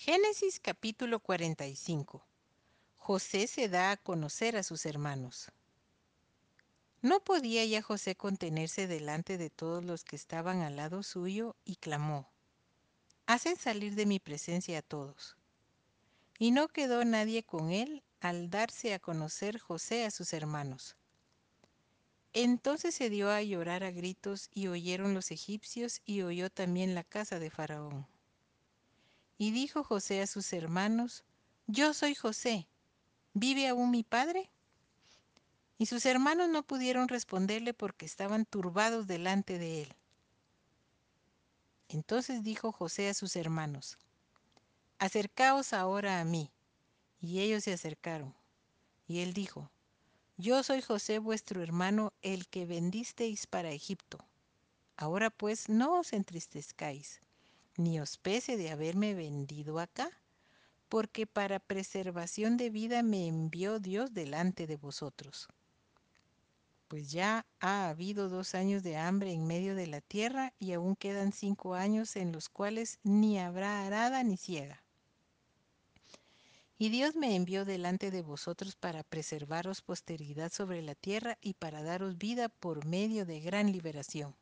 Génesis capítulo 45 José se da a conocer a sus hermanos. No podía ya José contenerse delante de todos los que estaban al lado suyo y clamó, Haced salir de mi presencia a todos. Y no quedó nadie con él al darse a conocer José a sus hermanos. Entonces se dio a llorar a gritos y oyeron los egipcios y oyó también la casa de Faraón. Y dijo José a sus hermanos, Yo soy José, ¿vive aún mi padre? Y sus hermanos no pudieron responderle porque estaban turbados delante de él. Entonces dijo José a sus hermanos, Acercaos ahora a mí. Y ellos se acercaron. Y él dijo, Yo soy José vuestro hermano, el que vendisteis para Egipto. Ahora pues no os entristezcáis ni os pese de haberme vendido acá, porque para preservación de vida me envió Dios delante de vosotros. Pues ya ha habido dos años de hambre en medio de la tierra y aún quedan cinco años en los cuales ni habrá arada ni ciega. Y Dios me envió delante de vosotros para preservaros posteridad sobre la tierra y para daros vida por medio de gran liberación.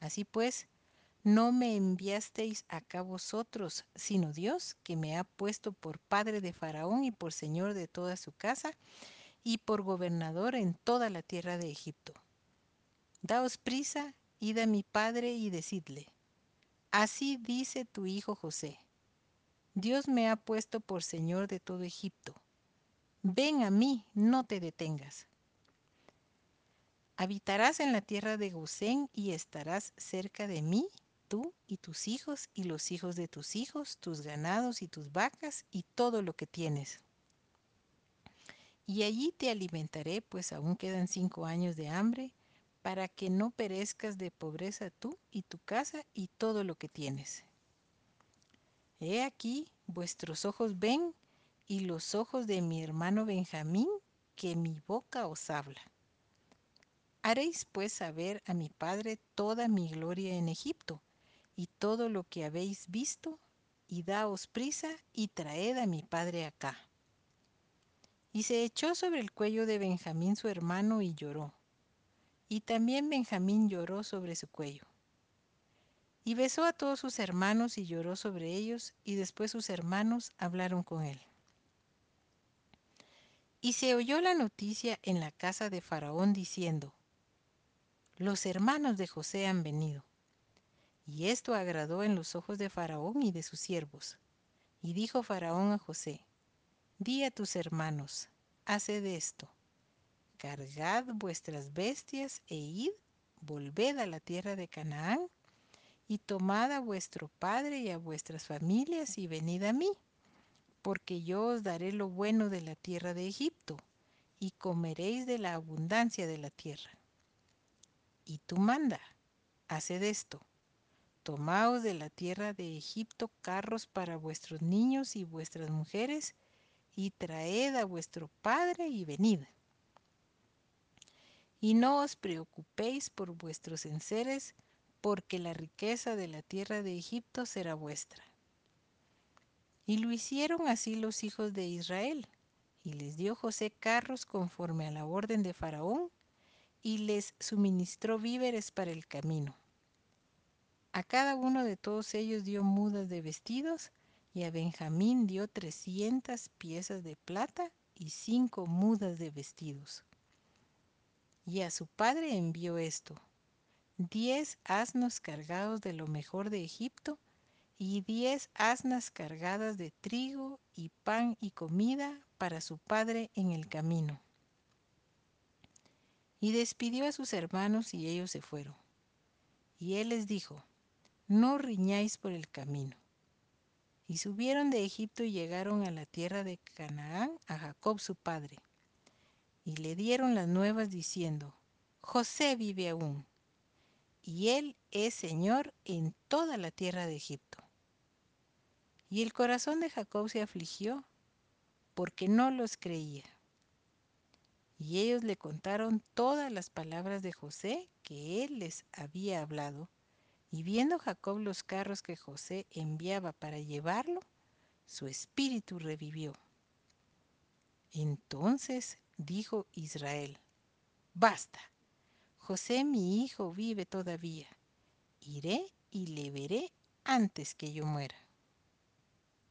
Así pues, no me enviasteis acá vosotros, sino Dios, que me ha puesto por padre de Faraón y por señor de toda su casa, y por gobernador en toda la tierra de Egipto. Daos prisa, id a mi padre y decidle, así dice tu hijo José, Dios me ha puesto por señor de todo Egipto. Ven a mí, no te detengas. Habitarás en la tierra de Gosén y estarás cerca de mí tú y tus hijos y los hijos de tus hijos, tus ganados y tus vacas y todo lo que tienes. Y allí te alimentaré, pues aún quedan cinco años de hambre, para que no perezcas de pobreza tú y tu casa y todo lo que tienes. He aquí, vuestros ojos ven y los ojos de mi hermano Benjamín, que mi boca os habla. Haréis pues saber a mi padre toda mi gloria en Egipto, y todo lo que habéis visto, y daos prisa y traed a mi padre acá. Y se echó sobre el cuello de Benjamín su hermano y lloró. Y también Benjamín lloró sobre su cuello. Y besó a todos sus hermanos y lloró sobre ellos, y después sus hermanos hablaron con él. Y se oyó la noticia en la casa de Faraón diciendo, Los hermanos de José han venido. Y esto agradó en los ojos de Faraón y de sus siervos. Y dijo Faraón a José, Di a tus hermanos, haced esto, cargad vuestras bestias e id, volved a la tierra de Canaán, y tomad a vuestro padre y a vuestras familias y venid a mí, porque yo os daré lo bueno de la tierra de Egipto, y comeréis de la abundancia de la tierra. Y tú manda, haced esto Tomaos de la tierra de Egipto carros para vuestros niños y vuestras mujeres, y traed a vuestro padre y venid. Y no os preocupéis por vuestros enseres, porque la riqueza de la tierra de Egipto será vuestra. Y lo hicieron así los hijos de Israel, y les dio José carros conforme a la orden de Faraón, y les suministró víveres para el camino. A cada uno de todos ellos dio mudas de vestidos, y a Benjamín dio trescientas piezas de plata y cinco mudas de vestidos. Y a su padre envió esto, diez asnos cargados de lo mejor de Egipto, y diez asnas cargadas de trigo y pan y comida para su padre en el camino. Y despidió a sus hermanos y ellos se fueron. Y él les dijo, no riñáis por el camino. Y subieron de Egipto y llegaron a la tierra de Canaán a Jacob su padre. Y le dieron las nuevas diciendo, José vive aún, y él es Señor en toda la tierra de Egipto. Y el corazón de Jacob se afligió porque no los creía. Y ellos le contaron todas las palabras de José que él les había hablado y viendo Jacob los carros que José enviaba para llevarlo, su espíritu revivió. Entonces dijo Israel, Basta, José mi hijo vive todavía. Iré y le veré antes que yo muera.